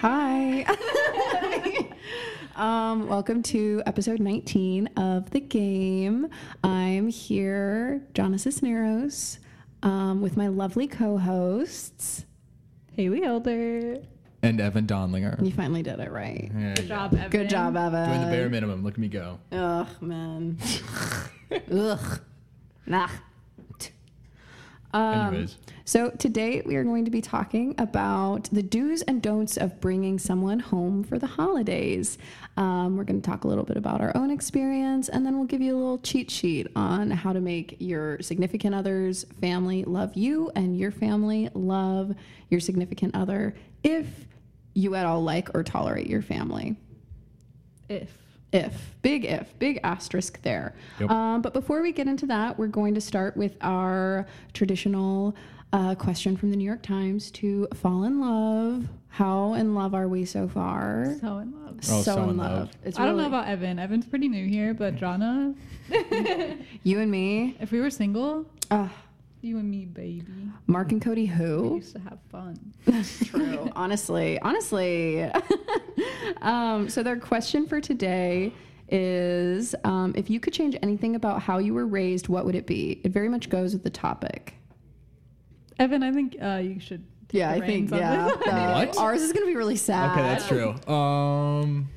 Hi. um, welcome to episode 19 of the game. I'm here, Jonna Cisneros, um, with my lovely co hosts. Haley Elder. And Evan Donlinger. You finally did it right. Yeah, Good yeah. job, Evan. Good job, Evan. Doing the bare minimum. Look at me go. Ugh, man. Ugh. Nah. Um, So, today we are going to be talking about the do's and don'ts of bringing someone home for the holidays. Um, we're going to talk a little bit about our own experience, and then we'll give you a little cheat sheet on how to make your significant other's family love you and your family love your significant other if you at all like or tolerate your family If. If big if big asterisk there. Yep. um, but before we get into that we're going to start with our traditional uh, question from the new york times to fall in love. How in love are we so far? So in love. Oh, so in love. it's I don't know about Evan. Evan's pretty new here, but Jonna, you and me. If we were single, uh, you and me, baby, mark and cody who we who used to have fun. That's true honestly honestly um, so their question for today is um, if you could change anything about how you were raised what would it be it very much goes with the topic Evan, I think uh, you should. Take Yeah, the I think on yeah. this. no. What? Ours is gonna be really sad. okay, that's true. Um,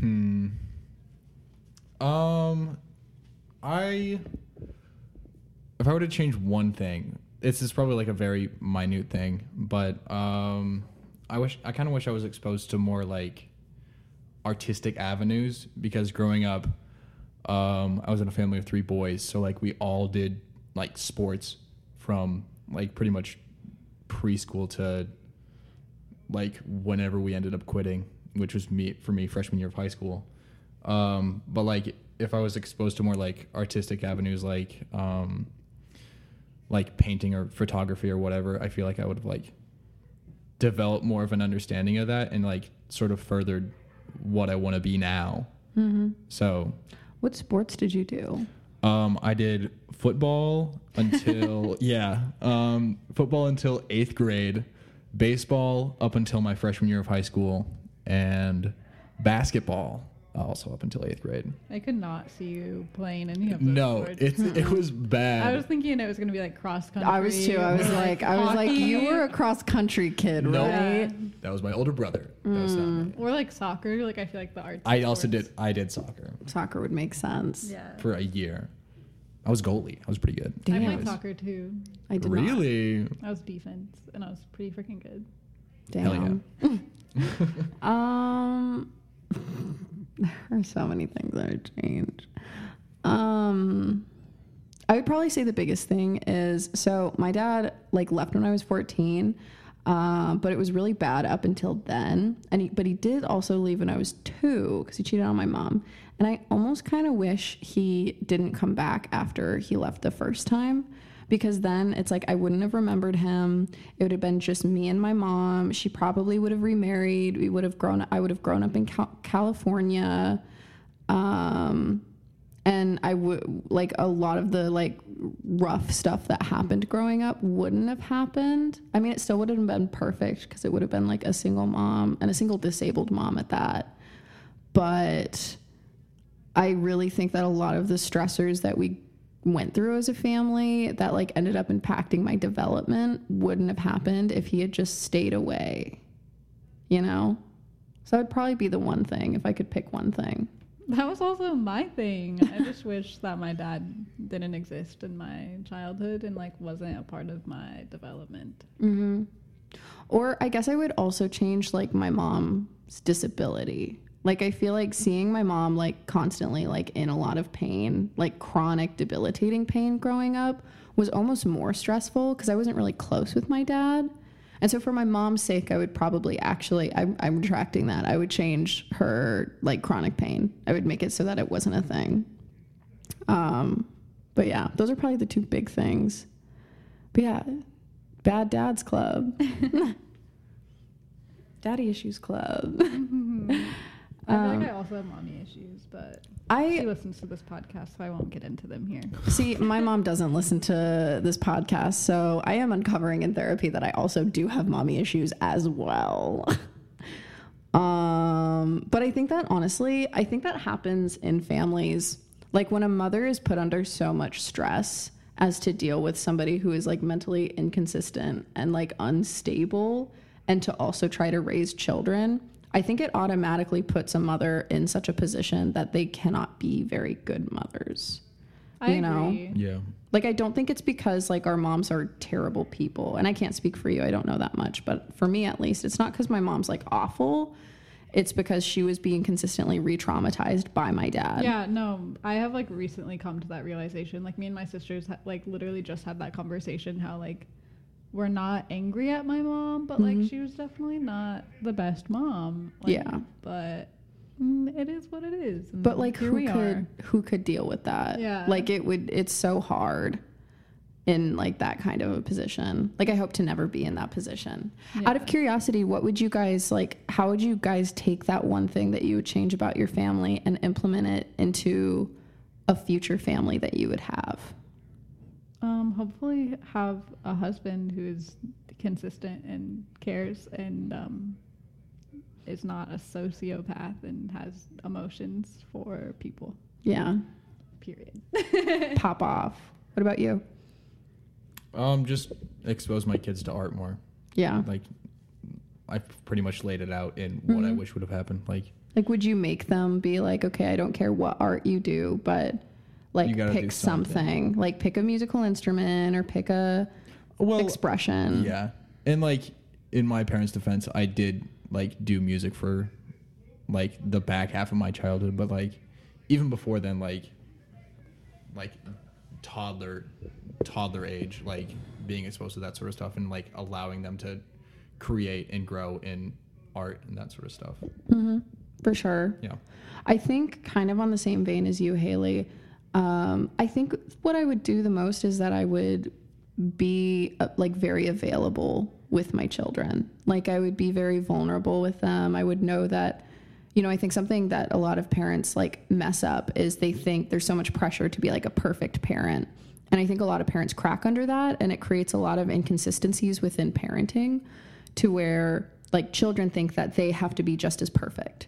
hmm. Um, I, if I were to change one thing, this is probably like a very minute thing, but um, I wish I kind of wish I was exposed to more like artistic avenues because growing up, um, I was in a family of three boys, so like we all did like sports from like pretty much preschool to like whenever we ended up quitting, which was me for me freshman year of high school. Um, but like if I was exposed to more like artistic avenues like um, like painting or photography or whatever, I feel like I would have like developed more of an understanding of that and like sort of furthered what I want to be now. hmm So What sports did you do? um, I did football until yeah, um, football until eighth grade, baseball up until my freshman year of high school, and basketball also up until eighth grade. I could not see you playing any of those No, sports. it's it was bad. I was thinking it was gonna be like cross country. I was too. I was or, like, I was like, you were a cross country kid, No. right? that was my older brother. That was not or like soccer. Like I feel like the arts. I also did I did soccer Soccer would make sense. Yeah. for a year. I was goalie. I was pretty good. I Damn. played soccer too. I did not. really? I was defense, and I was pretty freaking good. Damn. Hell yeah. Um, there are so many things that I would change. Um, I would probably say the biggest thing is so my dad like left when I was 14, uh, but it was really bad up until then. And he, but he did also leave when I was two because he cheated on my mom. And I almost kind of wish he didn't come back after he left the first time because then it's like I wouldn't have remembered him. It would have been just me and my mom. She probably would have remarried. We would have grown. I would have grown up in Cal- California, um, and I would like a lot of the like rough stuff that happened growing up wouldn't have happened. I mean, it still would have been perfect because it would have been like a single mom and a single disabled mom at that. But I really think that a lot of the stressors that we went through as a family that like ended up impacting my development wouldn't have happened if he had just stayed away. You know? So that would probably be the one thing if I could pick one thing. That was also my thing. I just wish that my dad didn't exist in my childhood and like wasn't a part of my development. hmm Or I guess I would also change like my mom's disability. Like I feel like seeing my mom like constantly like in a lot of pain, like chronic debilitating pain growing up was almost more stressful because I wasn't really close with my dad. And so for my mom's sake, I would probably actually I'm, I'm retracting that. I would change her like chronic pain. I would make it so that it wasn't a thing. Um, but yeah, those are probably the two big things. But yeah, Bad Dads Club. Daddy Issues Club. I feel Um, like I also have mommy issues, but she I listens to this podcast, so I won't get into them here. see my mom doesn't listen to this podcast, so I am uncovering in therapy that I also do have mommy issues as well. um, but I think that honestly, I think that happens in families. Like when a mother is put under so much stress as to deal with somebody who is like mentally inconsistent and like unstable and to also try to raise children, I think it automatically puts a mother in such a position that they cannot be very good mothers. I You know? agree. Yeah. Like I don't think it's because like our moms are terrible people and I can't speak for you. I don't know that much, but for me at least, it's not cuz my mom's like awful. It's because she was being consistently re-traumatized by my dad. Yeah, no, I have like recently come to that realization. Like me and my sisters, ha- like literally just had that conversation. How like we're not angry at my mom, but like Mhm. she was definitely not the best mom. Like, Yeah. but mm, it is what it is. and But like who could are. who could deal with that? Yeah. Like it would it's so hard in like that kind of a position. Like I hope to never be in that position. Out of curiosity, what would you guys like how would you guys take that one thing that you would change about your family and implement it into a future family that you would have? Um, hopefully have a husband who is consistent and cares and um, is not a sociopath and has emotions for people. Yeah. Period. Pop off. What about you? Um, just expose my kids to art more. Yeah. Like, I've pretty much laid it out in what I Mhm. wish would have happened. Like, Like would you make them be like, okay, I don't care what art you do, but like pick something. something. Like pick a musical instrument or pick a well, expression. yeah, and like in my parents' defense, I did like do music for like the back half of my childhood, but like even before then, like like toddler toddler age, like being exposed to that sort of stuff and like allowing them to create and grow in art and that sort of stuff. hmm For sure. Yeah. I think kind of on the same vein as you, Haley. Um, I think what I would do the most is that I would be uh, like very available with my children. Like I would be very vulnerable with them. I would know that, you know, I think something that a lot of parents like mess up is they think there's so much pressure to be like a perfect parent. And I think a lot of parents crack under that and it creates a lot of inconsistencies within parenting to where like children think that they have to be just as perfect.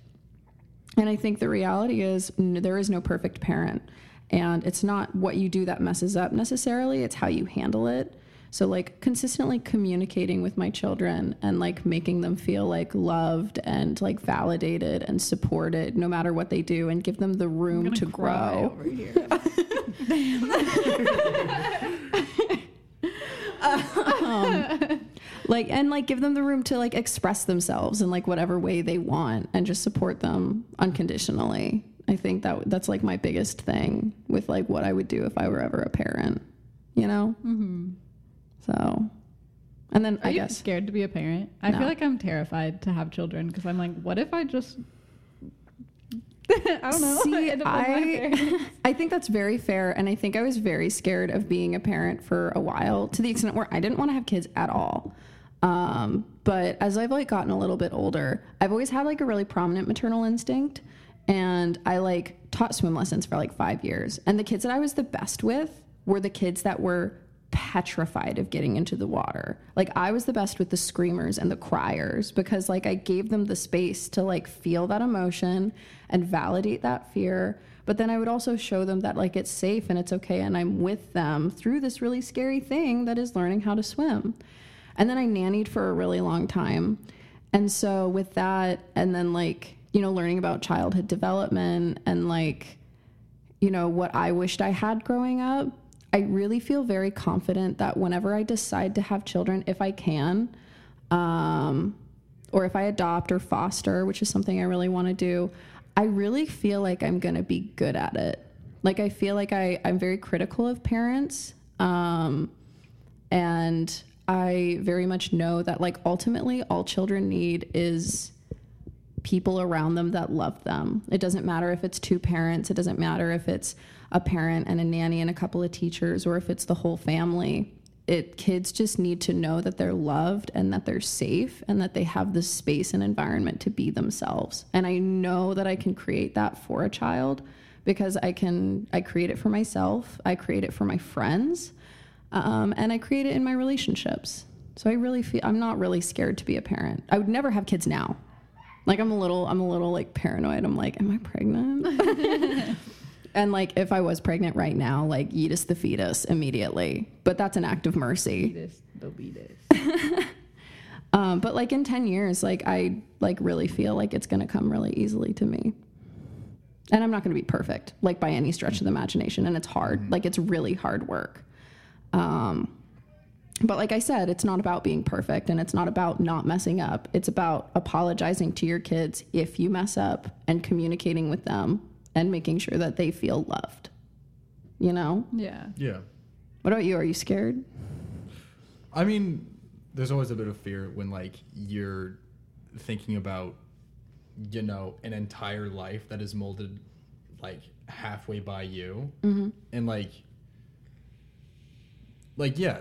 And I think the reality is there is no perfect parent. And it's not what you do that messes up necessarily, it's how you handle it. So, like, consistently communicating with my children and like making them feel like loved and like validated and supported no matter what they do and give them the room to grow. over here. um, like and like give them the room to like express themselves in like whatever way they want and just support them unconditionally i think that that's like my biggest thing with like what i would do if i were ever a parent you know hmm so and then Are i guess scared to be a parent? I No. feel like I'm terrified to have children because I'm like, what if I just I don't know. See, end up with my I. I think that's very fair. And I think I was very scared of being a parent for a while to the extent where I didn't want to have kids at all. Um, but as I've like gotten a little bit older, I've always had like a really prominent maternal instinct. And I like taught swim lessons for like five years. And the kids that I was the best with were the kids that were petrified of getting into the water. Like I was the best with the screamers and the criers because like I gave them the space to like feel that emotion and validate that fear. But then I would also show them that like it's safe and it's okay and I'm with them through this really scary thing that is learning how to swim. And then I nannied for a really long time. And so with that and then like, you know, learning about childhood development and like you know what I wished I had growing up, I really feel very confident that whenever I decide to have children, if I can, um, or if I adopt or foster, which is something I really want to do, I really feel like I'm going to be good at it. Like I feel like I, I'm very critical of parents. Um, and I very much know that like ultimately all children need is people around them that love them. It doesn't matter if it's two parents, it doesn't matter if it's a parent and a nanny and a couple of teachers or if it's the whole family. it kids just need to know that they're loved and that they're safe and that they have the space and environment to be themselves. And I know that I can create that for a child because I can I create it for myself, I create it for my friends, um, and I create it in my relationships. So I really feel I'm not really scared to be a parent. I would never have kids now. Like I'm a little I'm a little like paranoid. I'm like, am I pregnant? and like if I was pregnant right now, like Yeetus the fetus immediately. But that's an act of mercy. This, the this. Um, but like in 10 years, like I like really feel like it's gonna come really easily to me. And I'm not gonna be perfect, like by any stretch of the imagination. And it's hard. Like it's really hard work. Um but like I said, it's not about being perfect and it's not about not messing up. It's about apologizing to your kids if you mess up and communicating with them and making sure that they feel loved. You know? Yeah. Yeah. What about you? Are you scared? I mean, there's always a bit of fear when like you're thinking about, you know, an entire life that is molded like halfway by you, Mm-hmm. and like, like yeah,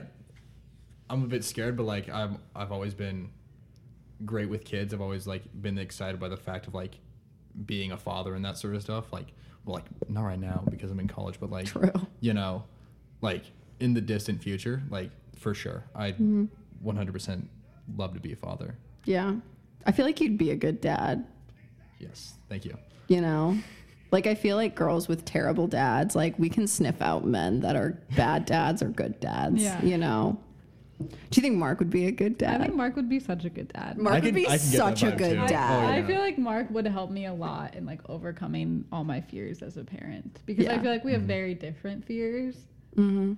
I'm a bit scared, but like I'm I've always been great with kids. I've always like been excited by the fact of like being a father and that sort of stuff. Like, well, like not right now because I'm in college, but like True. you know, like in the distant future, like for sure, I'd Mm-hmm. 100% love to be a father. Yeah. I feel like you'd be a good dad. Yes, thank you. you know like i feel like girls with terrible dads like we can sniff out men that are bad dads or good dads Yeah. you know do you think mark would be a good dad? I think Mark would be such a good dad. mark I would can- be I can get that such a vibe good too. I, dad I yeah. feel like Mark would help me a lot in like overcoming all my fears as a parent because I Yeah. feel like we have very different fears. mm-hmm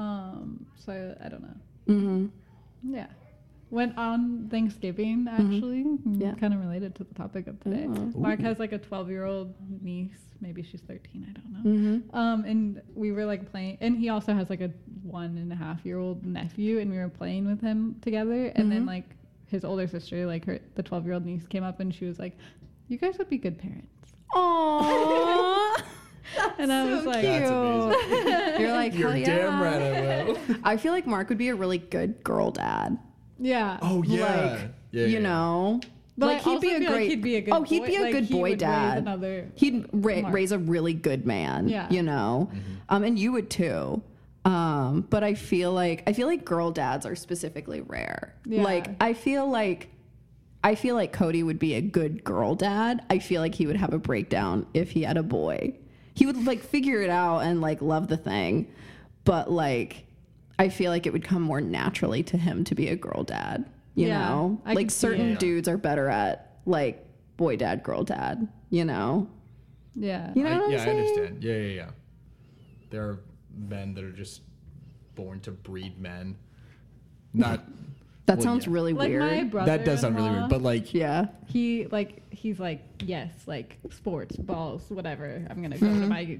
Um, so I don't know. mm-hmm Yeah. Went on Thanksgiving actually. Yeah. Kind of related to the topic of today. Oh. Mark has like a 12 year old niece. Maybe she's 13. I don't know. mm-hmm Um, and we were like playing, and he also has like a one and a half year old nephew, and we were playing with him together. And then Mhm. like his older sister, like her the 12 year old niece, came up and she was like, "You guys would be good parents." Aww. And I was like, That's. You're like, You're hell damn yeah. right I will. I feel like Mark would be a really good girl dad. "Yeah." Oh yeah. Like, yeah, you yeah. know, But like I he'd also be a feel like great. he'd be a good oh, he'd boy- be a like, good he boy would raise dad. Another He'd ra- raise a really good man. Yeah. You know, um, and you would too. Um, but I feel like I feel like girl dads are specifically rare. Yeah. Like I feel like I feel like Cody would be a good girl dad. I feel like he would have a breakdown if he had a boy. He would like figure it out and like love the thing, but like I feel like it would come more naturally to him to be a girl dad. You Yeah, know, I like could see certain dudes are better at like boy dad, girl dad. You know, yeah. you know I, what I'm yeah, I understand. Yeah, yeah, yeah. There are men that are just born to breed men. Not That Well, sounds yeah. really like weird. my brother. that does sound really weird, but like yeah. he like he's like yes like sports balls whatever i'm gonna go to hmm. my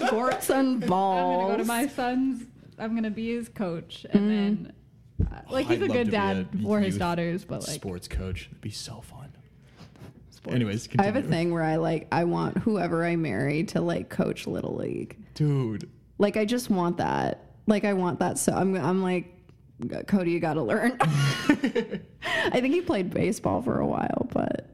Sports and balls. i'm gonna go to my son's i'm gonna be his coach and then uh, like Oh, he's I'd a good dad a for his daughters but like sports coach. It'd be so fun. sports. Anyways, I have a thing where I like I want whoever I marry to like coach little league. dude. Like I just want that. Like I want that. So I'm I'm like Cody, you got to learn. I think he played baseball for a while, but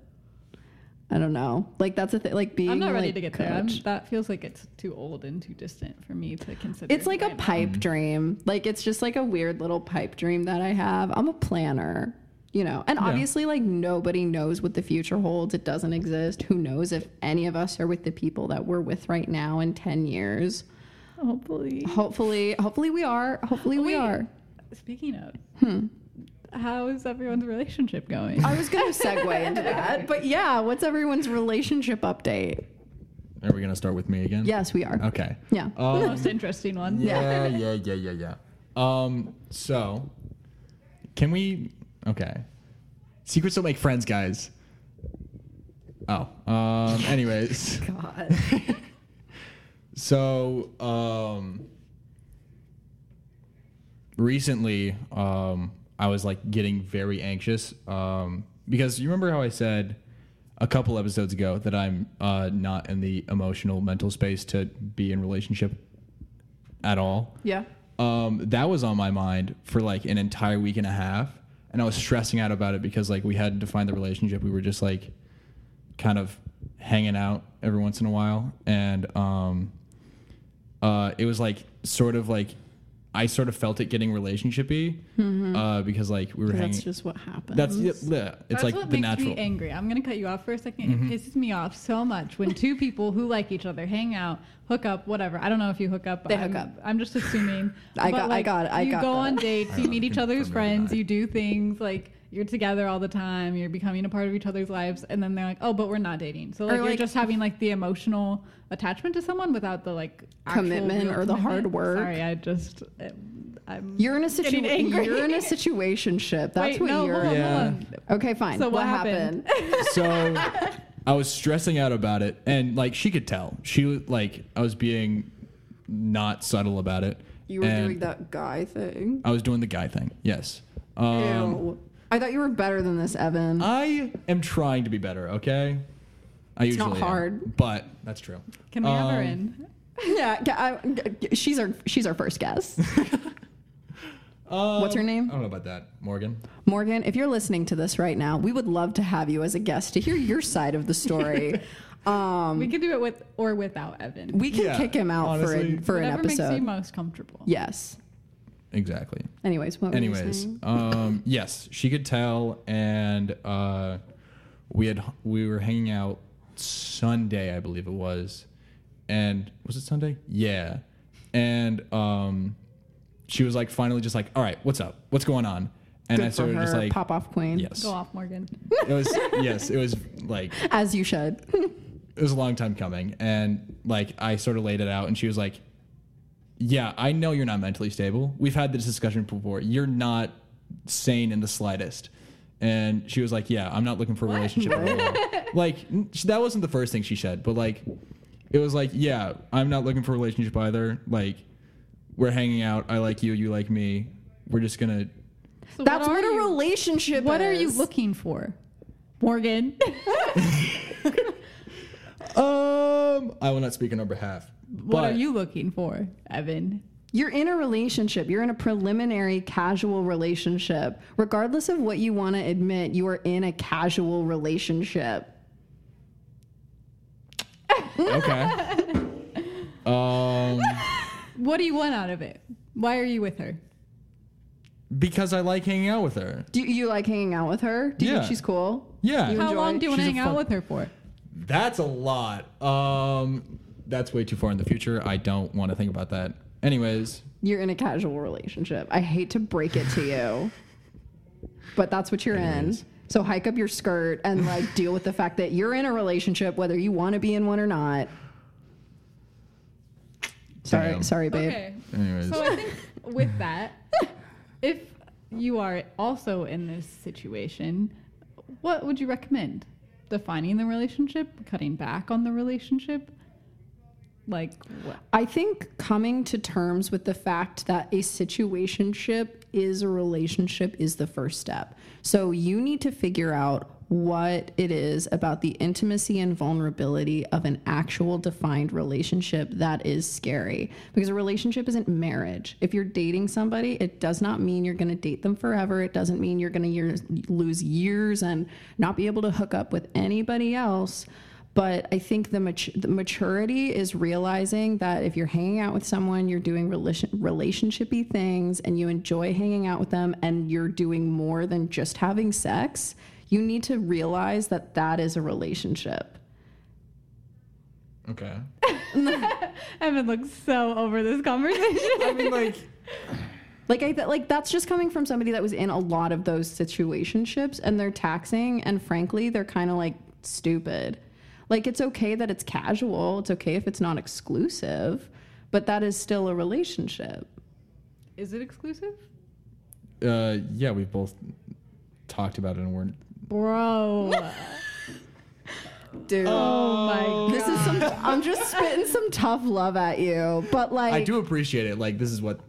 I don't know. Like that's a thing. Like being i'm not ready like, to get there I'm, that feels like it's too old and too distant for me to consider It's like a right now. pipe dream. Like it's just like a weird little pipe dream that I have. I'm a planner, you know. And Yeah. obviously like nobody knows what the future holds. It doesn't exist. Who knows if any of us are with the people that we're with right now in 10 years. hopefully Hopefully, hopefully we are. Hopefully we Wait. are. speaking of Hmm. How is everyone's relationship going I was going to segue into that. But yeah, what's everyone's relationship update? Are we gonna start with me again? Yes, we are. Okay. Yeah. the Um, most interesting one yeah, yeah, yeah, yeah, yeah. Um, so can we? Okay. Secrets don't make friends, guys. Oh. Um. Anyways. God. So, um, recently, um, I was like getting very anxious, um, because you remember how I said a couple episodes ago that I'm uh, not in the emotional mental space to be in relationship at all. Yeah. um, that was on my mind for like an entire week and a half, and I was stressing out about it because like we hadn't defined the relationship. We were just like kind of hanging out every once in a while, and um, uh, it was like sort of like I sort of felt it getting relationshipy uh, because like we were hanging. Mm-hmm. That's just what happens. That's yeah, yeah, it's That's like what the makes natural. me angry. I'm gonna cut you off for a 2nd Mhm. It pisses me off so much when two people who like each other hang out, hook up, whatever. I don't know if you hook up. They I'm, hook up. I'm just assuming. I But, got- I got it, I you got go that. on dates, you meet each other's friends, deny. you do things like you're together all the time, you're becoming a part of each other's lives, and then they're like, oh, but we're not dating. So like, Or, you're just having like the emotional attachment to someone without the like Commitment or the hard work. Sorry, I just. I'm You're in a situation. You're in a situationship. That's Wait, what no, you're. hold on, Yeah. hold on. Okay, fine. So what, what happened? happened? so I was stressing out about it, and like she could tell. She like I was being not subtle about it. You were and doing that guy thing. I was doing the guy thing. Yes. Um, Ew. I thought you were better than this, Evan. I am trying to be better. Okay. I It's not usually am, hard. but that's true. Can we have her Um, in? yeah, I- I- she's our she's our first guest. Um, What's her name? I don't know about that, Morgan. Morgan, if you're listening to this right now, we would love to have you as a guest to hear your side of the story. um, We can do it with or without Evan. we can Yeah, kick him out honestly. for, a, for an Whatever makes you episode. most comfortable. yes. Exactly. Anyways, what were Anyways, um, yes, she could tell, and uh, we had we were hanging out Sunday, I believe it was, and was it Sunday? Yeah, and um, she was like, finally, just like, all right, what's up? What's going on? And Good I for sort of her, just like, pop off queen. yes, Go off, Morgan. it was yes, it was like As you should. it was a long time coming and like i sort of laid it out and she was like yeah i know you're not mentally stable. We've had this discussion before. You're not sane in the slightest. And she was like yeah i'm not looking for a relationship at all. Like that wasn't the first thing she said but like it was like yeah i'm not looking for a relationship either. Like we're hanging out. I like you. You like me. We're just gonna So That's are what, a you- relationship What are you looking for, Morgan? um i will not speak on her behalf what are you looking for, Evan? You're in a relationship. You're in a preliminary casual relationship. Regardless of what you want to admit, you are in a casual relationship. okay um What do you want out of it? Why are you with her? Because I like hanging out with her. Do you like hanging out with her? Do you Yeah. think she's cool? Yeah. You How enjoy- long do you want to she's a hang out fun- with her for? That's a lot. Um that's way too far in the future. I don't want to think about that. Anyways, You're in a casual relationship. I hate to break it to you, but that's what you're Anyways. in. So hike up your skirt and like deal with the fact that you're in a relationship, whether you want to be in one or not. Sorry, Damn. sorry, babe. Okay. anyways. So I think with that, if you are also in this situation, what would you recommend? Defining the relationship, cutting back on the relationship? Like what? I think coming to terms with the fact that a situationship is a relationship is the first step. So you need to figure out what it is about the intimacy and vulnerability of an actual defined relationship that is scary. Because a relationship isn't marriage. If you're dating somebody, it does not mean you're going to date them forever. It doesn't mean you're going to years, lose years and not be able to hook up with anybody else. But I think the, mat- the maturity is realizing that if you're hanging out with someone, you're doing relation- relationshipy things and you enjoy hanging out with them and you're doing more than just having sex, you need to realize that that is a relationship. okay. Evan looks so over this conversation. I mean like Like I th- like that's just coming from somebody that was in a lot of those situationships and they're taxing and frankly they're kind of like stupid. Like it's okay that it's casual, it's okay if it's not exclusive, but that is still a relationship. Is it exclusive? uh yeah, we've both talked about it and we're Bro. Dude. oh my god. This is some I'm just spitting some tough love at you, but like I do appreciate it. Like this is what this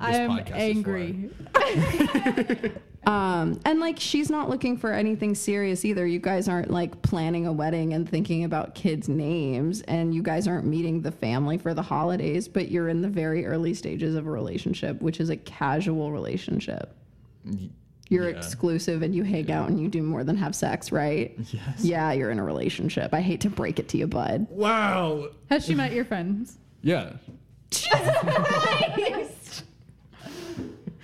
I am podcast angry. is um, and like she's not looking for anything serious either. You guys aren't like planning a wedding and thinking about kids' names, and you guys aren't meeting the family for the holidays, but you're in the very early stages of a relationship, which is a casual relationship. Y- You're Yeah. exclusive and you hang out and you do more than have sex, right? Yes. Yeah, you're in a relationship. I hate to break it to you, bud. Wow. Has she met your friends? Yeah.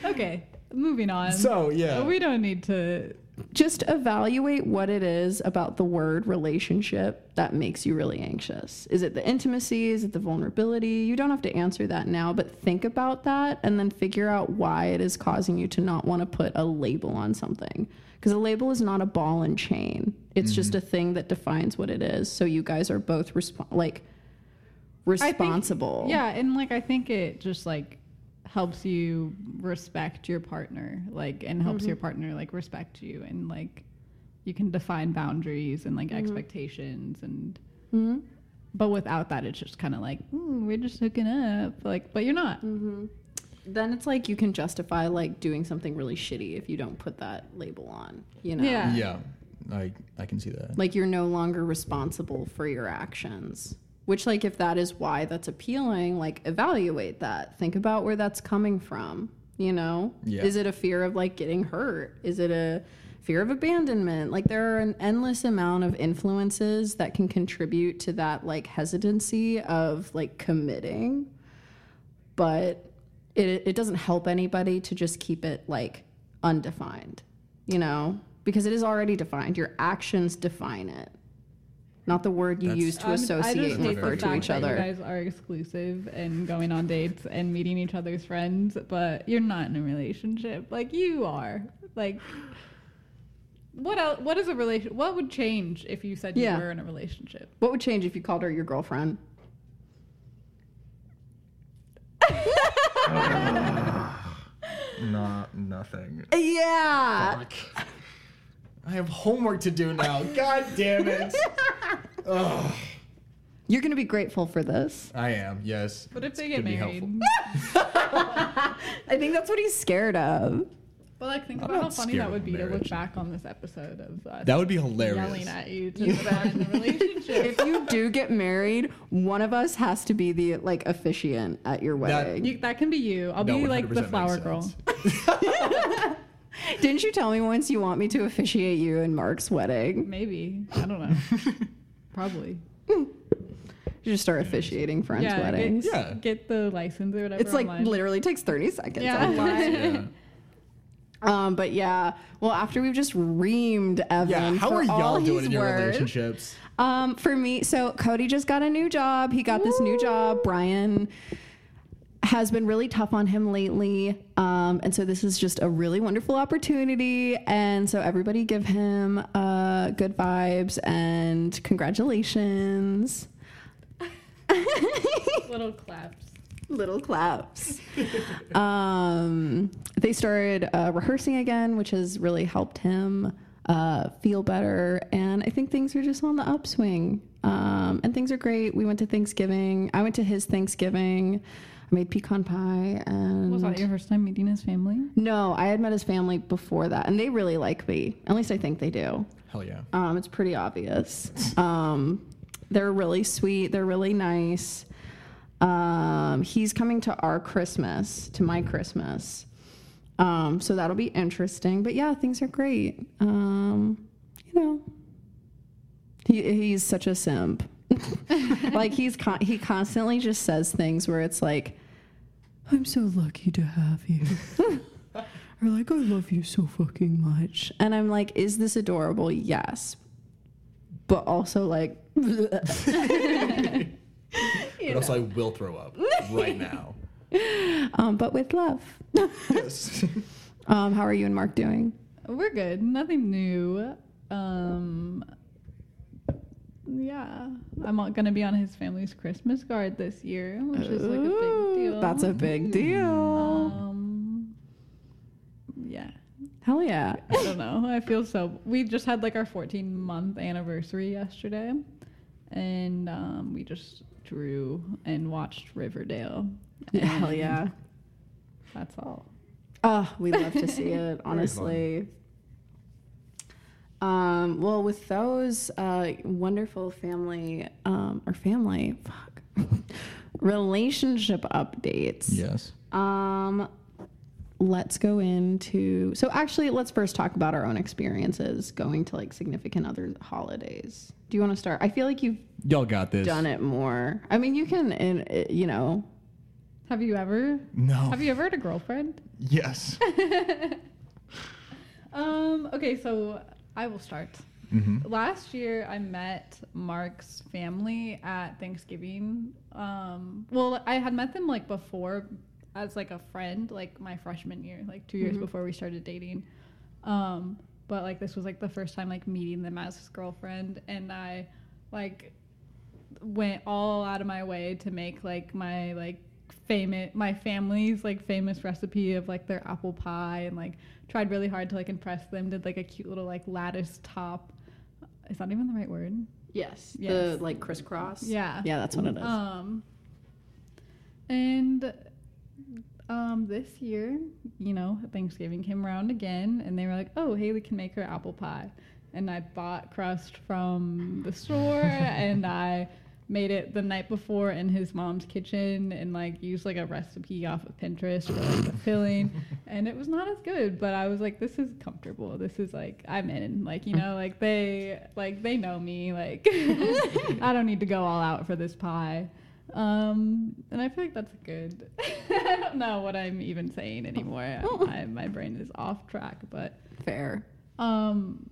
Okay, moving on. So yeah. we don't need to. Just evaluate what it is about the word relationship that makes you really anxious. Is it the intimacy? Is it the vulnerability? You don't have to answer that now, but think about that and then figure out why it is causing you to not want to put a label on something. Because a label is not a ball and chain, it's mm-hmm. just a thing that defines what it is. So you guys are both resp- like I think- responsible. yeah, and like I think it just like helps you respect your partner, like, and helps your mm-hmm. partner like respect you, and like you can define boundaries and like mm-hmm. expectations, and Mhm. but without that, it's just kind of like "Ooh, we're just hooking up, like, but you're not. Mm-hmm. Then it's like you can justify like doing something really shitty if you don't put that label on, you know? Yeah. Yeah. I I can see that. like you're no longer responsible for your actions which like if that is why that's appealing like evaluate that. Think about where that's coming from you know? Yeah. is it a fear of like getting hurt? Is it a fear of abandonment? Like there are an endless amount of influences that can contribute to that like hesitancy of like committing. But it, it doesn't help anybody to just keep it like undefined you know? Because it is already defined. Your actions define it not the word you That's- use to I'm- associate just and hate refer the to fact each that other You guys are exclusive and going on dates and meeting each other's friends, but you're not in a relationship. Like you are. Like what else? What is a relation? What would change if you said you were in a relationship? what would change if you called her your girlfriend Not nothing. yeah Fuck. I have homework to do now. God damn it. Ugh. you're gonna be grateful for this I am. Yes. What if they get married? i think that's what he's scared of But like, think I'm about how not funny scared that of would be to look back on this episode of us That would be hilarious. yelling hilarious. at you to not in a relationship. if you do get married one of us has to be the like officiant at your That- wedding You, that can be you. I'll No, be like 100% the makes flower girl. sense. didn't you tell me once you want me to officiate you and mark's wedding Maybe I don't know. Probably. you just start officiating friends yeah, weddings Get, Yeah. get the license or whatever. it's like online. literally takes 30 seconds Yeah. online. yeah. Um, but yeah, well, after we've just reamed Evan, Yeah. How for are y'all doing in your words, relationships? Um, for me, so Cody just got a new job. He got this new job. Brian has been really tough on him lately. Um, and so this is just a really wonderful opportunity. And so everybody give him uh, good vibes and congratulations. little claps. Little claps. um, they started uh, rehearsing again, which has really helped him uh, feel better. And I think things are just on the upswing. Um, and things are great. We went to Thanksgiving. I went to his Thanksgiving. I made pecan pie. And Was that your first time meeting his family? no, I had met his family before that, and they really like me. At least I think they do. Hell yeah. Um, it's pretty obvious. Um, they're really sweet. They're really nice. Um, he's coming to our Christmas, to my Christmas. Um, so that'll be interesting. But yeah, things are great. Um, you know, he, he's such a simp. like he's con- he constantly just says things where it's like, "I'm so lucky to have you," or like, "I love you so fucking much," and I'm like, "Is this adorable?" Yes, but also like, But also, I will throw up right now. um, but with love. yes. Um, how are you and Mark doing? We're good. Nothing new. Um, yeah, I'm not gonna be on his family's Christmas card this year, which is like a big deal. That's a big deal. Um, yeah. Hell yeah. I don't know. I feel so. We just had like our 14 month anniversary yesterday, and um, we just drew and watched Riverdale. Hell yeah. That's all. Oh, we'd love to see it, honestly. Um, well, with those uh, wonderful family um, or family, fuck, relationship updates. Yes. Um, let's go into. So, actually, let's first talk about our own experiences going to like significant other holidays. Do you want to start? I feel like you've Y'all got this. done it more. I mean, you can, in, uh, you know, Have you ever? No. Have you ever had a girlfriend? Yes. Um. Okay, so I will start. hmm Last year, I met Mark's family at Thanksgiving. Um, well, I had met them like before as like a friend, like my freshman year, like two years Mhm. before we started dating. Um, but like this was like the first time like meeting them as his girlfriend, and I like went all out of my way to make like my like famous my family's like famous recipe of like their apple pie and like tried really hard to like impress them did like a cute little like lattice top is that even the right word yes, Yes. the like crisscross. yeah Yeah, that's what it is. um and um this year you know thanksgiving came around again and they were like oh haley can make her apple pie and i bought crust from the store and i made it the night before in his mom's kitchen and like used like a recipe off of pinterest for like the filling. And it was not as good but i was like this is comfortable. This is like i'm in. Like you know like they like they know me like i don't need to go all out for this pie. Um and i feel like that's good. I don't know what i'm even saying anymore. I, my brain is off track but Fair. um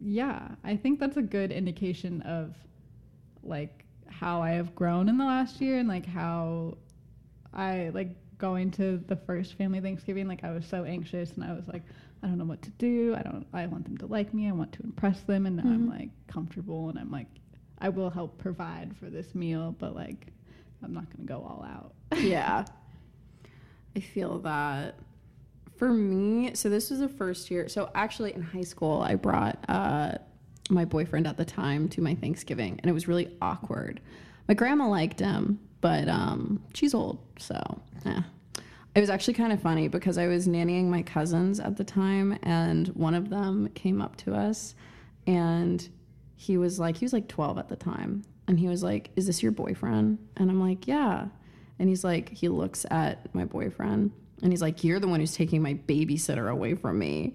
yeah i think that's a good indication of like how i have grown in the last year and like how i like going to the first family thanksgiving like i was so anxious and i was like i don't know what to do i don't i want them to like me i want to impress them and now i'm Mhm. like comfortable and i'm like i will help provide for this meal but like i'm not gonna go all out yeah. I feel that. For me, so this was the first year. So actually, in high school, I brought uh, my boyfriend at the time to my Thanksgiving, and it was really awkward. My grandma liked him, but um, she's old, so yeah. It was actually kind of funny because I was nannying my cousins at the time, and one of them came up to us, and he was like, he was like 12 at the time, and he was like, "Is this your boyfriend?" And I'm like, "Yeah." And he's like, he looks at my boyfriend, and he's like, "You're the one who's taking my babysitter away from me."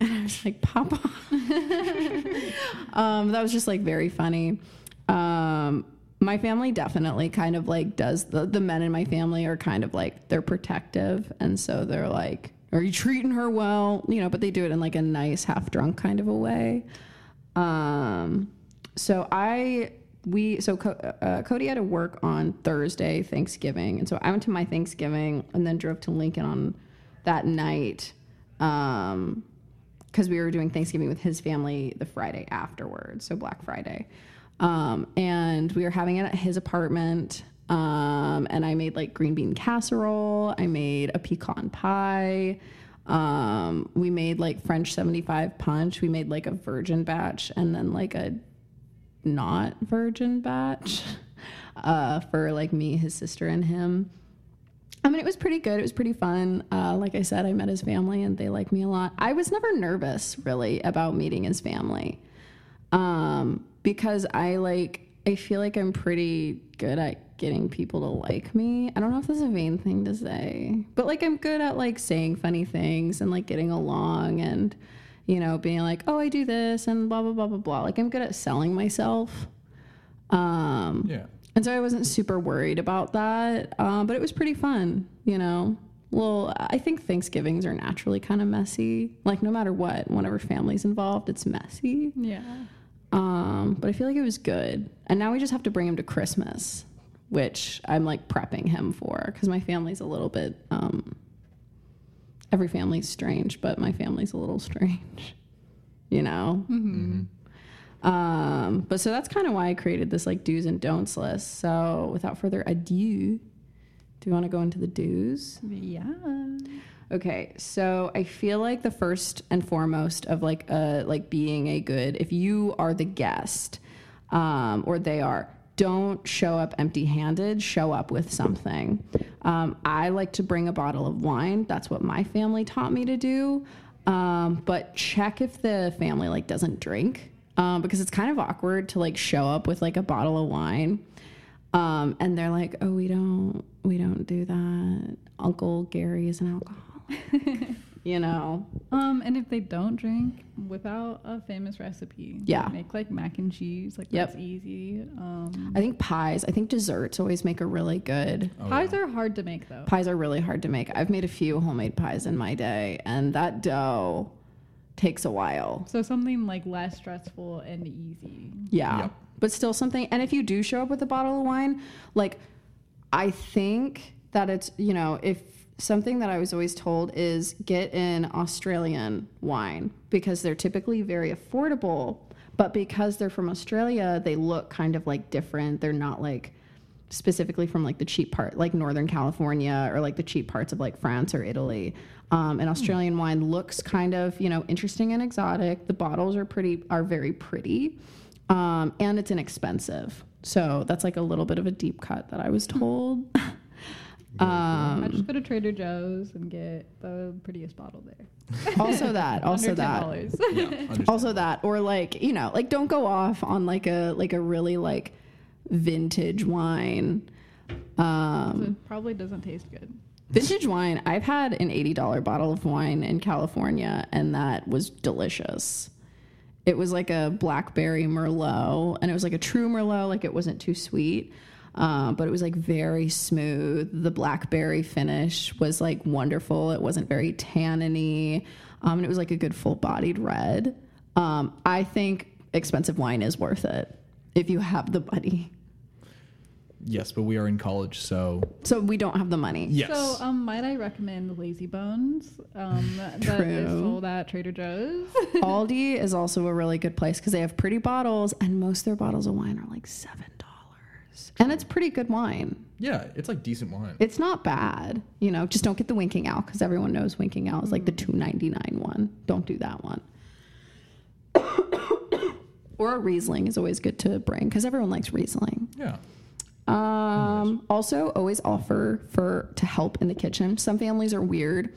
And I was like, Papa. um, that was just like very funny. Um, my family definitely kind of like does the, the men in my family are kind of like they're protective. And so they're like, Are you treating her well? You know, but they do it in like a nice, half drunk kind of a way. Um, so I, we, so Co- uh, Cody had to work on Thursday, Thanksgiving. And so I went to my Thanksgiving and then drove to Lincoln on that night. Um, because we were doing Thanksgiving with his family the Friday afterwards, so Black Friday. Um, and we were having it at his apartment. Um, and I made like green bean casserole. I made a pecan pie. Um, we made like French 75 punch. We made like a virgin batch and then like a not virgin batch uh, for like me, his sister, and him. I mean, it was pretty good. It was pretty fun. Uh, like I said, I met his family and they like me a lot. I was never nervous really about meeting his family um, because I like, I feel like I'm pretty good at getting people to like me. I don't know if that's a vain thing to say, but like I'm good at like saying funny things and like getting along and, you know, being like, oh, I do this and blah, blah, blah, blah, blah. Like I'm good at selling myself. Um, Yeah. And so I wasn't super worried about that, um, but it was pretty fun, you know. Well, I think Thanksgivings are naturally kind of messy. Like no matter what, whenever family's involved, it's messy. yeah Um, but I feel like it was good. And now we just have to bring him to Christmas, which I'm like prepping him for because my family's a little bit. Um, every family's strange, but my family's a little strange, you know. Mm-hmm. Um, but so that's kind of why I created this like do's and don'ts list. So without further ado, do you want to go into the do's? yeah Okay, so I feel like the first and foremost of like uh like being a good if you are the guest, um, or they are, don't show up empty handed, show up with something. Um, I like to bring a bottle of wine. That's what my family taught me to do. Um, but check if the family like doesn't drink um, because it's kind of awkward to like show up with like a bottle of wine. Um, and they're like, oh, we don't, we don't do that. Uncle Gary is an alcoholic. you know, Um, and if they don't drink, without a famous recipe, Yeah. make like mac and cheese. Like Yep. that's easy. Um, I think pies. I think desserts always make a really good. Oh, pies yeah. are hard to make though. Pies are really hard to make. I've made a few homemade pies in my day, and that dough takes a while. So something like less stressful and easy. Yeah. Yep. But still something. And if you do show up with a bottle of wine, like, I think that it's, you know, if something that I was always told is get an Australian wine because they're typically very affordable. But because they're from Australia, they look kind of like different. They're not like specifically from like the cheap part, like Northern California or like the cheap parts of like France or Italy. Um, an Australian wine looks kind of, you know, interesting and exotic. The bottles are pretty, are very pretty um, and it's inexpensive. So that's like a little bit of a deep cut that I was told. I um, just go to Trader Joe's and get the prettiest bottle there. also that, also Under that, Yeah, also that, or like you know, like don't go off on like a like a really like vintage wine. Um, it probably doesn't taste good. Vintage wine. I've had an eighty dollar bottle of wine in California, and that was delicious. It was like a blackberry merlot, and it was like a true merlot. Like it wasn't too sweet, uh, but it was like very smooth. The blackberry finish was like wonderful. It wasn't very tanniny, um, and it was like a good full bodied red. Um, I think expensive wine is worth it if you have the money. Yes, but we are in college, so So we don't have the money. yes. So, um, might I recommend Lazy Bones? Um, that is True. sold at Trader Joe's. Aldi is also a really good place because they have pretty bottles, and most of their bottles of wine are like seven dollars, and it's pretty good wine. yeah, it's like decent wine. It's not bad, you know. Just don't get the Winking Owl because everyone knows Winking Owl is like the two ninety nine one. Don't do that one. or a Riesling is always good to bring because everyone likes Riesling. yeah. Um, also, always offer for to help in the kitchen. Some families are weird,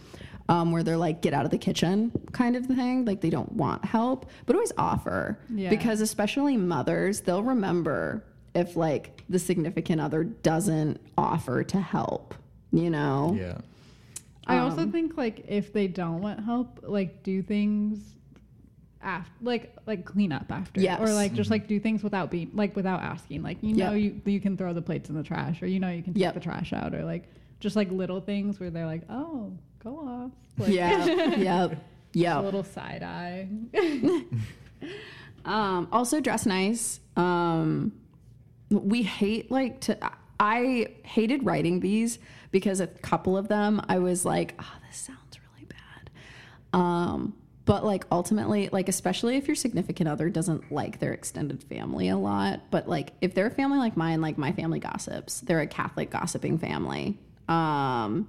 um, where they're like, "Get out of the kitchen," kind of thing. Like they don't want help, but always offer Yeah. because especially mothers, they'll remember if like the significant other doesn't offer to help. You know? Yeah. I also Um, think like if they don't want help, like do things after, like like clean up after, Yes. or like just like do things without being like without asking. Like you know Yep. you you can throw the plates in the trash, or you know you can take Yep. the trash out, or like just like little things where they're like, oh, go off, like, Yeah. yep. a little side eye. Um, also dress nice. Um, we hate like to. I hated writing these because a couple of them I was like, oh, this sounds really bad. Um, but like ultimately, like especially if your significant other doesn't like their extended family a lot, but like if they're a family like mine, like my family gossips, they're a Catholic gossiping family. Um,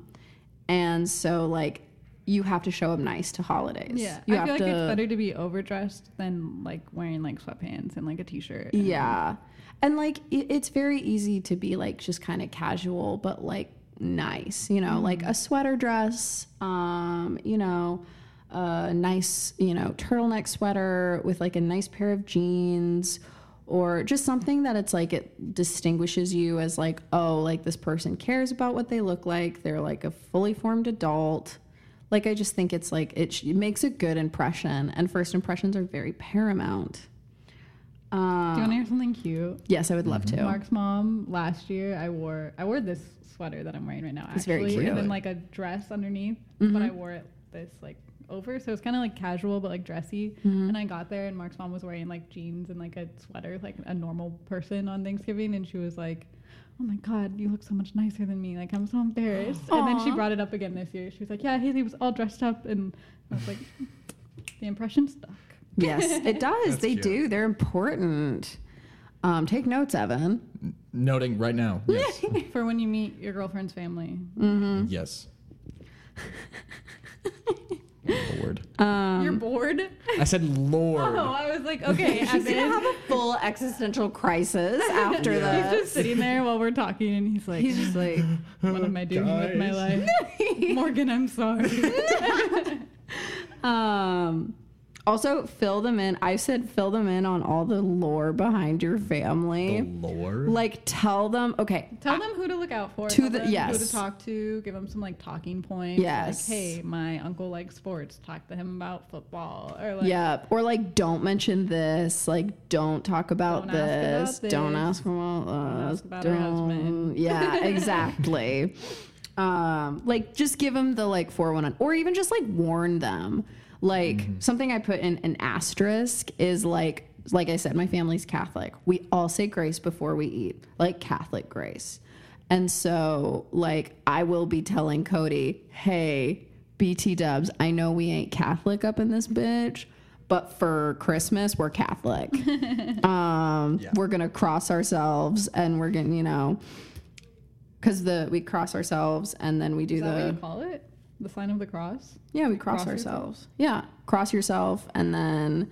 and so like you have to show up nice to holidays. Yeah, you I have feel like to, it's better to be overdressed than like wearing like sweatpants and like a t-shirt. and- Yeah. And like it, it's very easy to be like just kind of casual but like nice, you know, like a sweater dress, um, you know, a nice, you know, turtleneck sweater with like a nice pair of jeans or just something that it's like it distinguishes you as like, oh, like this person cares about what they look like. They're like a fully formed adult. Like I just think it's like it, sh- it makes a good impression and first impressions are very paramount. Do you want to hear something cute? Yes, I would love to. Mark's mom last year I wore I wore this sweater that I'm wearing right now It's actually very cute. Mm-hmm. and then like a dress underneath but I wore it this like over so it's kind of like casual but like dressy Mm-hmm. and I got there and Mark's mom was wearing like jeans and like a sweater like a normal person on Thanksgiving and she was like oh my god you look so much nicer than me like I'm so embarrassed and then she brought it up again this year she was like yeah Haley was all dressed up and I was like the impression stuck Yes, it does. That's they cute. do. They're important. Um, take notes, Evan. Noting right now. Yes. for when you meet your girlfriend's family Mm-hmm. yes. Bored. Um, you're bored I said Lord. Oh, I was like, okay, She's as gonna have a full existential crisis after he's this. just sitting there while we're talking, and he's like, He's just like, "What am I doing with my life?" Morgan, I'm sorry. um. Also, fill them in. I said fill them in on all the lore behind your family. The Lord. Like, tell them. Okay, Tell them who to look out for. To tell the- them who to talk to. Give them some like talking points. Yes. Like, hey, my uncle likes sports. Talk to him about football. Or like, yeah, or like, don't mention this. Like, don't talk about Don't ask about this. Don't this. ask about this. ask about don't- husband. Yeah, exactly. um, like, just give them the like 411 or even just like warn them. Like Mm-hmm. something I put in an asterisk is like, like I said, my family's Catholic. We all say grace before we eat, like Catholic grace. And so, like, I will be telling Cody, hey, BT dubs, I know we ain't Catholic up in this bitch, but for Christmas, we're Catholic. um, Yeah. We're going to cross ourselves and we're going to, you know, because the we cross ourselves and then we do Is that what the you call it? The sign of the cross. yeah we cross, Cross ourselves yeah cross yourself and then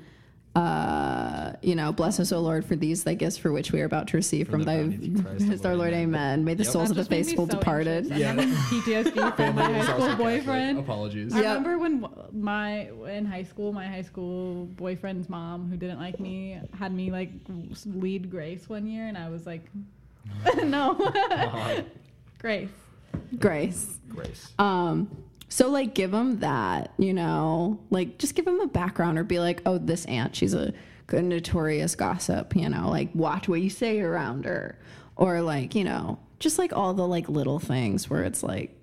uh you know bless us o lord for these thy gifts for which we are about to receive from, the thy Christ our our lord Lord, amen may the Yep. souls That of the just made me faithful so departed anxious. Yeah. I'm PTSD from my high school also Catholic. boyfriend. Apologies. I Yep. remember when my in high school, my high school boyfriend's mom, who didn't like me, had me like lead Grace one year, and I was like, no, Grace. grace Grace. Um, so like give them that, you know, like just give them a background or be like, oh, this aunt, she's a good notorious gossip, you know, like watch what you say around her, or like you know, just like all the like little things where it's like,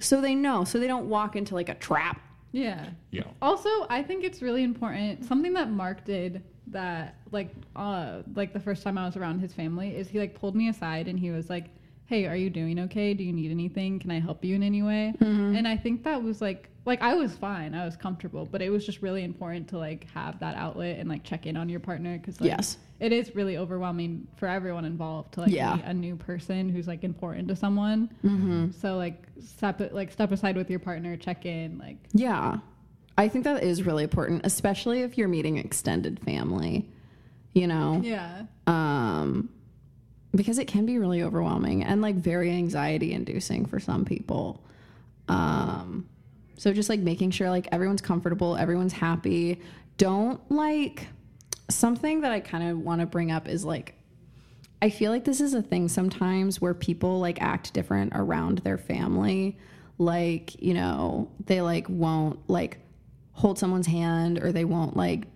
so they know, so they don't walk into like a trap. Yeah. Yeah. Also, I think it's really important. Something that Mark did that, like, uh, like the first time I was around his family, is he like pulled me aside and he was like, "Hey, are you doing okay? Do you need anything? Can I help you in any way?" Mm-hmm. And I think that was like, like I was fine, I was comfortable, but it was just really important to like have that outlet and like check in on your partner because like, Yes. it is really overwhelming for everyone involved to like Yeah. meet a new person who's like important to someone. Mm-hmm. So like step like step aside with your partner, check in, like Yeah, I think that is really important, especially if you're meeting extended family. You know, yeah. um, because it can be really overwhelming and like very anxiety inducing for some people. Um, so just like making sure like everyone's comfortable, everyone's happy. Don't like something that I kind of want to bring up is like I feel like this is a thing sometimes where people like act different around their family. Like, you know, they like won't like hold someone's hand or they won't like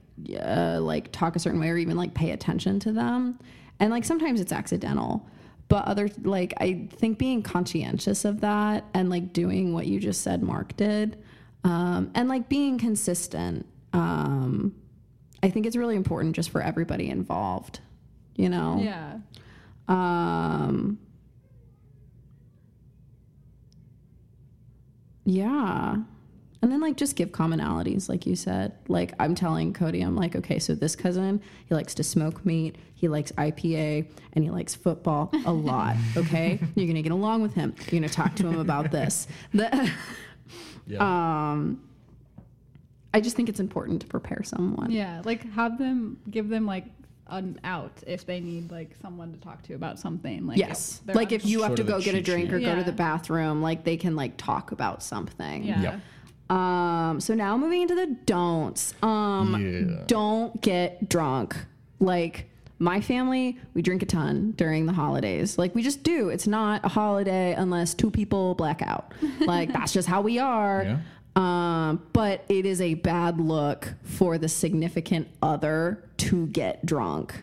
uh, like talk a certain way or even like pay attention to them. And like sometimes it's accidental. But other like I think being conscientious of that and like doing what you just said Mark did um and like being consistent um I think it's really important just for everybody involved, you know. Yeah. Um Yeah. And then like just give commonalities like you said. Like I'm telling Cody I'm like okay, so this cousin, he likes to smoke meat, he likes IPA, and he likes football a lot, okay? You're going to get along with him. You're going to talk to him about this. The, Yeah. um I just think it's important to prepare someone. Yeah. Like have them give them like an out if they need like someone to talk to about something. Like yes. they're Like if you have to go get a drink sheet. or go to the bathroom, like they can like talk about something. Yeah. Yep. Um, so now moving into the don'ts. Um, Yeah. don't get drunk. Like my family, we drink a ton during the holidays. Like we just do. It's not a holiday unless two people black out. Like that's just how we are. Yeah. Um, but it is a bad look for the significant other to get drunk.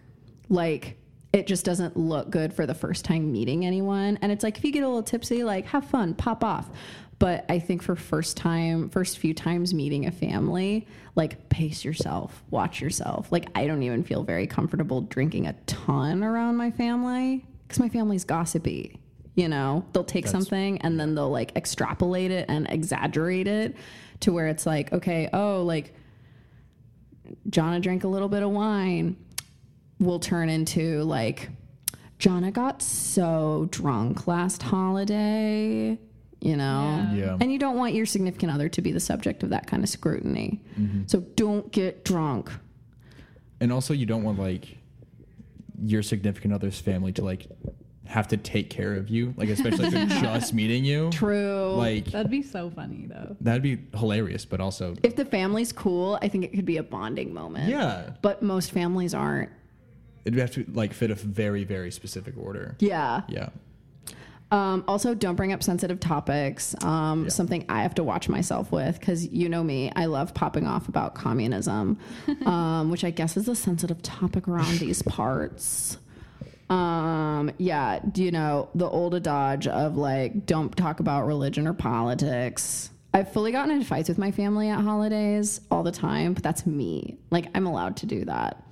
Like it just doesn't look good for the first time meeting anyone. And it's like if you get a little tipsy, like have fun, pop off. But I think for first time, first few times meeting a family, like pace yourself, watch yourself. Like I don't even feel very comfortable drinking a ton around my family because my family's gossipy. You know, they'll take That's- something and then they'll like extrapolate it and exaggerate it to where it's like, okay, oh, like Jonna drank a little bit of wine will turn into like Jonna got so drunk last holiday. You know? Yeah. Yeah. And you don't want your significant other to be the subject of that kind of scrutiny. Mm-hmm. So don't get drunk. And also, you don't want like your significant other's family to like have to take care of you, like especially if they're just meeting you. True. Like That'd be so funny though. that'd be hilarious, but also if the family's cool, I think it could be a bonding moment. yeah, But most families aren't. it'd have to like fit a very very specific order. Yeah. Yeah. Um, also, don't bring up sensitive topics. Um, Yeah. Something I have to watch myself with because you know me, I love popping off about communism, um, which I guess is a sensitive topic around these parts. Um, yeah, do you know the old adage of like, don't talk about religion or politics? I've fully gotten into fights with my family at holidays all the time, but that's me. Like, I'm allowed to do that.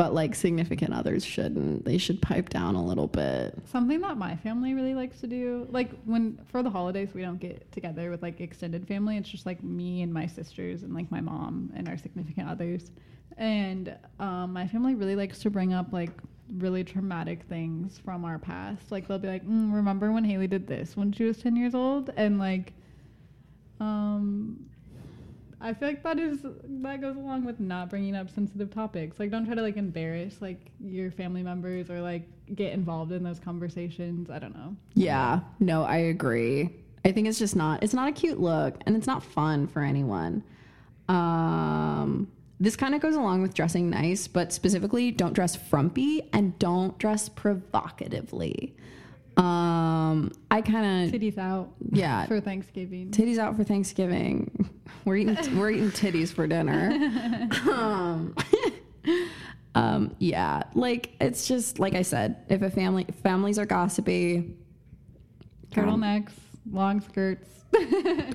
But like significant others shouldn't. They should pipe down a little bit. Something that my family really likes to do, like when for the holidays we don't get together with like extended family. It's just like me and my sisters and like my mom and our significant others. And um, my family really likes to bring up like really traumatic things from our past. Like they'll be like, mm, "Remember when Haley did this when she was ten years old?" And like, um, I feel like that is that goes along with not bringing up sensitive topics. Like, don't try to like embarrass like your family members or like get involved in those conversations. I don't know. Yeah, no, I agree. I think it's just not it's not a cute look and it's not fun for anyone. Um this kind of goes along with dressing nice, but specifically don't dress frumpy and don't dress provocatively. Um I kind of Titties out. Yeah. For Thanksgiving. titties out for Thanksgiving. We're eating we're eating titties for dinner. um, um, yeah, like it's just like I said. If a family families are gossipy, Turtlenecks, long skirts.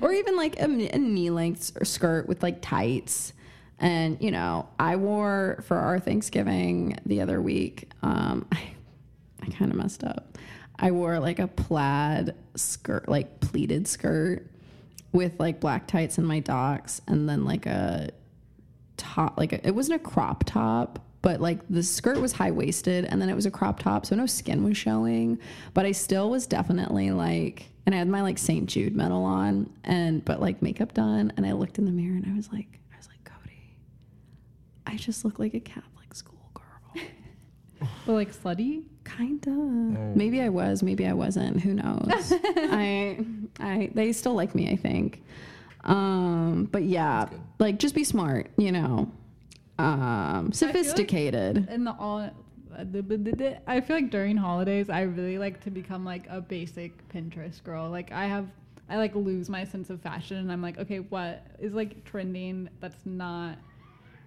or even like a, a knee length skirt with like tights. And you know, I wore for our Thanksgiving the other week. Um, I, I kind of messed up. I wore like a plaid skirt, like pleated skirt, with like black tights and my Docs, and then like a top, like a, it wasn't a crop top, but like the skirt was high waisted, and then it was a crop top, so no skin was showing. But I still was definitely like, and I had my like St. Jude medal on, and but like makeup done, and I looked in the mirror and I was like, I was like, Cody, I just look like a Catholic schoolgirl. But like slutty. Kinda. Maybe I was. Maybe I wasn't. Who knows? I, I, they still like me. I think. Um, but yeah, like just be smart. You know, um, sophisticated. in the all I feel like during holidays I really like to become like a basic Pinterest girl. Like I have I like lose my sense of fashion and I'm like, okay, what is like trending that's not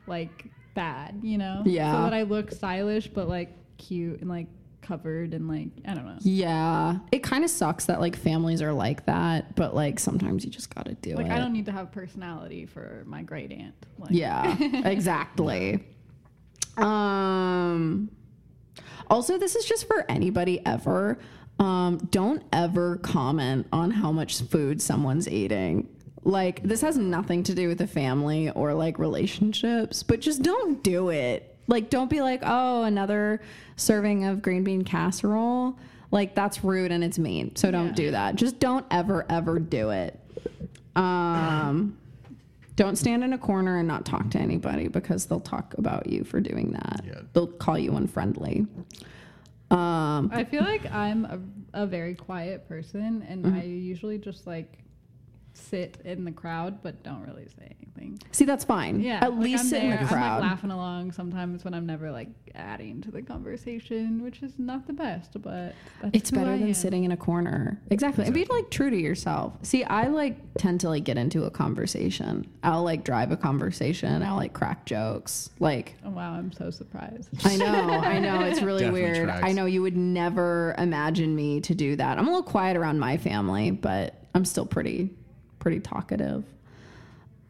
like bad, you know? Yeah. So that I look stylish but like cute and like covered and like I don't know. Yeah, it kind of sucks that like families are like that, but like sometimes you just gotta do Like it. I don't need to have personality for my great aunt. Like, Yeah, exactly. Um also this is just for anybody ever. Um don't ever comment on how much food someone's eating. Like this has nothing to do with the family or like relationships, but just don't do it. Like don't be like, "Oh, another serving of green bean casserole." Like that's rude and it's mean. So don't Yeah. do that. Just don't ever ever do it. Um don't stand in a corner and not talk to anybody because they'll talk about you for doing that. Yeah. They'll call you unfriendly. Um, I feel like I'm a, a very quiet person, and Mm-hmm. I usually just like sit in the crowd, but don't really say anything. see, that's fine. Yeah, At like, least I'm sit in there, the I'm crowd. like laughing along sometimes when I'm never like adding to the conversation, which is not the best, but that's it's better I than am. sitting in a corner. Exactly. And be like true to yourself. See, I like tend to like get into a conversation. I'll like drive a conversation. I'll like crack jokes. Like Oh, wow, I'm so surprised. I know, I know. It's really Definitely weird. tracks. I know you would never imagine me to do that. I'm a little quiet around my family, but I'm still pretty, pretty talkative.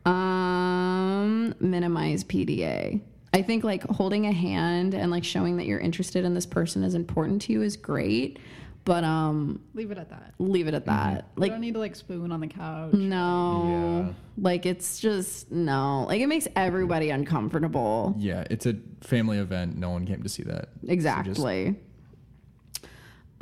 Um, minimize PDA. I think like holding a hand and like showing that you're interested in this person is important to you is great, but um, Leave it at that. leave it at that. Like, Like don't need to like spoon on the couch. no, Yeah. like it's just no. Like it makes everybody uncomfortable. Yeah, it's a family event. No one came to see that. So just- Exactly.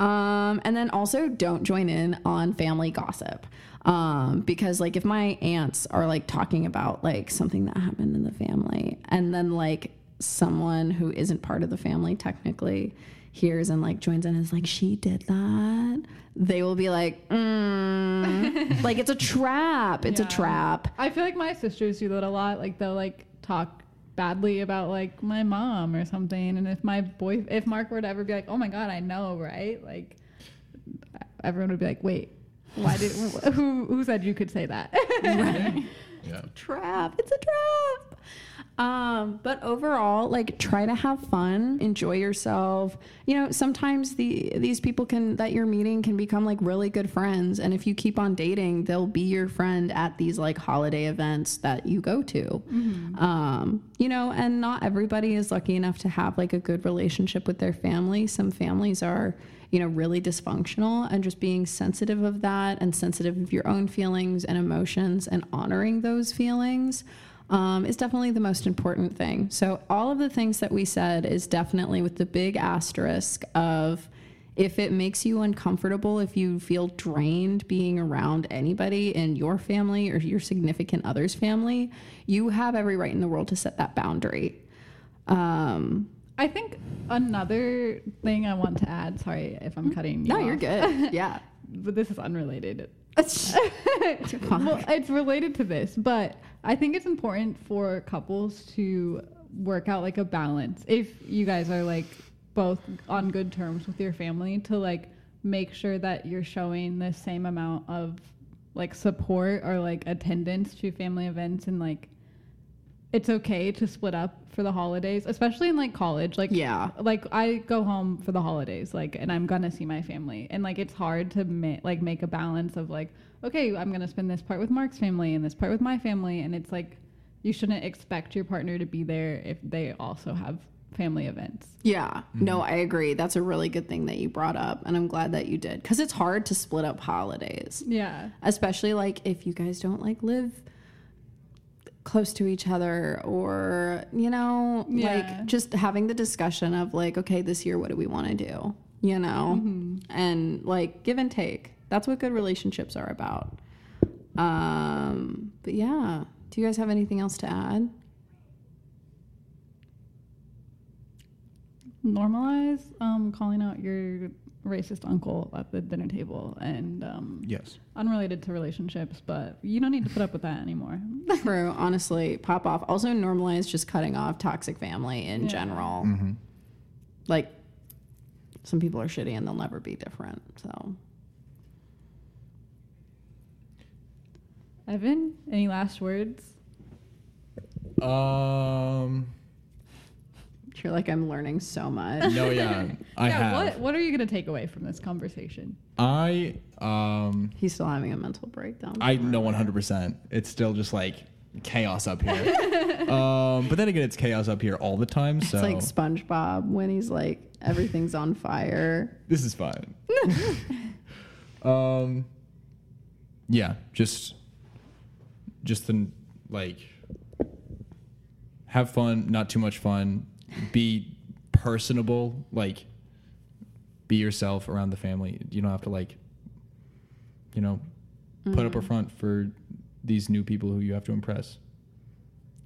Um, and then also don't join in on family gossip. Um, because like if my aunts are like talking about like something that happened in the family and then like someone who isn't part of the family technically hears and like joins in and is like she did that they will be like mm. like it's a trap it's Yeah. a trap I feel like my sisters do that a lot. Like they'll like talk badly about like my mom or something. And if my boy, if Mark were to ever be like, "Oh my god, I know, right?" Like everyone would be like, "Wait, why did who who said you could say that?" Yeah. trap. It's a trap. Um, but overall, like try to have fun, enjoy yourself. You know, sometimes the these people can that you're meeting can become like really good friends, and if you keep on dating, they'll be your friend at these like holiday events that you go to. Um, you know, and not everybody is lucky enough to have like a good relationship with their family. Some families are you know, really dysfunctional and just being sensitive of that and sensitive of your own feelings and emotions and honoring those feelings um, is definitely the most important thing. So, all of the things that we said is definitely with the big asterisk of if it makes you uncomfortable, if you feel drained being around anybody in your family or your significant other's family, you have every right in the world to set that boundary. Um, I think another thing I want to add. Sorry if I'm mm-hmm. cutting you. no, you're good. Yeah. But this is unrelated. Well, it's related to this, but I think it's important for couples to work out like a balance. If you guys are like both on good terms with your family, to like make sure that you're showing the same amount of like support or like attendance to family events and like it's okay to split up for the holidays, especially in like college. Like Yeah. like I go home for the holidays, like, and I'm gonna see my family, and like it's hard to ma- like make a balance of like, okay, I'm gonna spend this part with Mark's family and this part with my family, and it's like you shouldn't expect your partner to be there if they also have family events. Yeah, mm-hmm. no, I agree. That's a really good thing that you brought up, and I'm glad that you did because it's hard to split up holidays, Yeah, especially like if you guys don't like live close to each other or you know Yeah. like just having the discussion of like okay this year what do we want to do you know? And like give and take. That's what good relationships are about. Um but yeah. Do you guys have anything else to add? Normalize um, calling out your racist uncle at the dinner table, and um, Yes. unrelated to relationships, but you don't need to put up with that anymore. True, honestly, pop off. Also, normalize just cutting off toxic family in Yeah. general. Mm-hmm. Like, some people are shitty and they'll never be different. So, Evan, any last words? Um. You're like, I'm learning so much. No, yeah, I yeah, have. What What are you gonna take away from this conversation? I um. He's still having a mental breakdown. I know 100. percent It's still just like chaos up here. um. But then again, it's chaos up here all the time. So It's like SpongeBob when he's like, everything's on fire. this is fine. um. Yeah. Just. Just the like. Have fun. Not too much fun. Be personable. Like. Be yourself around the family. You don't have to like. You know, put up a mm. front for these new people who you have to impress.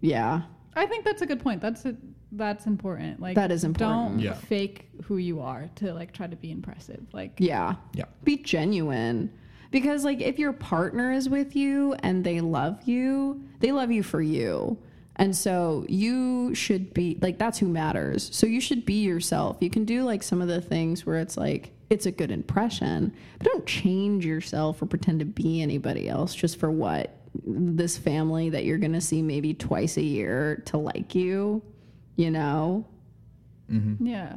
Yeah. I think that's a good point. That's a, that's important. Like That is important. Don't Yeah. fake who you are to like try to be impressive. Like Yeah. Yeah. Be genuine. Because, like, if your partner is with you and they love you, they love you for you. And so you should be like, that's who matters. So you should be yourself. You can do like some of the things where it's like, it's a good impression, but don't change yourself or pretend to be anybody else just for what? This family that you're going to see maybe twice a year to like you, you know? yeah.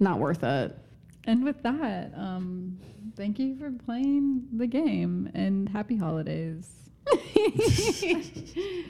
Not worth it. And with that, um, thank you for playing the game and happy holidays.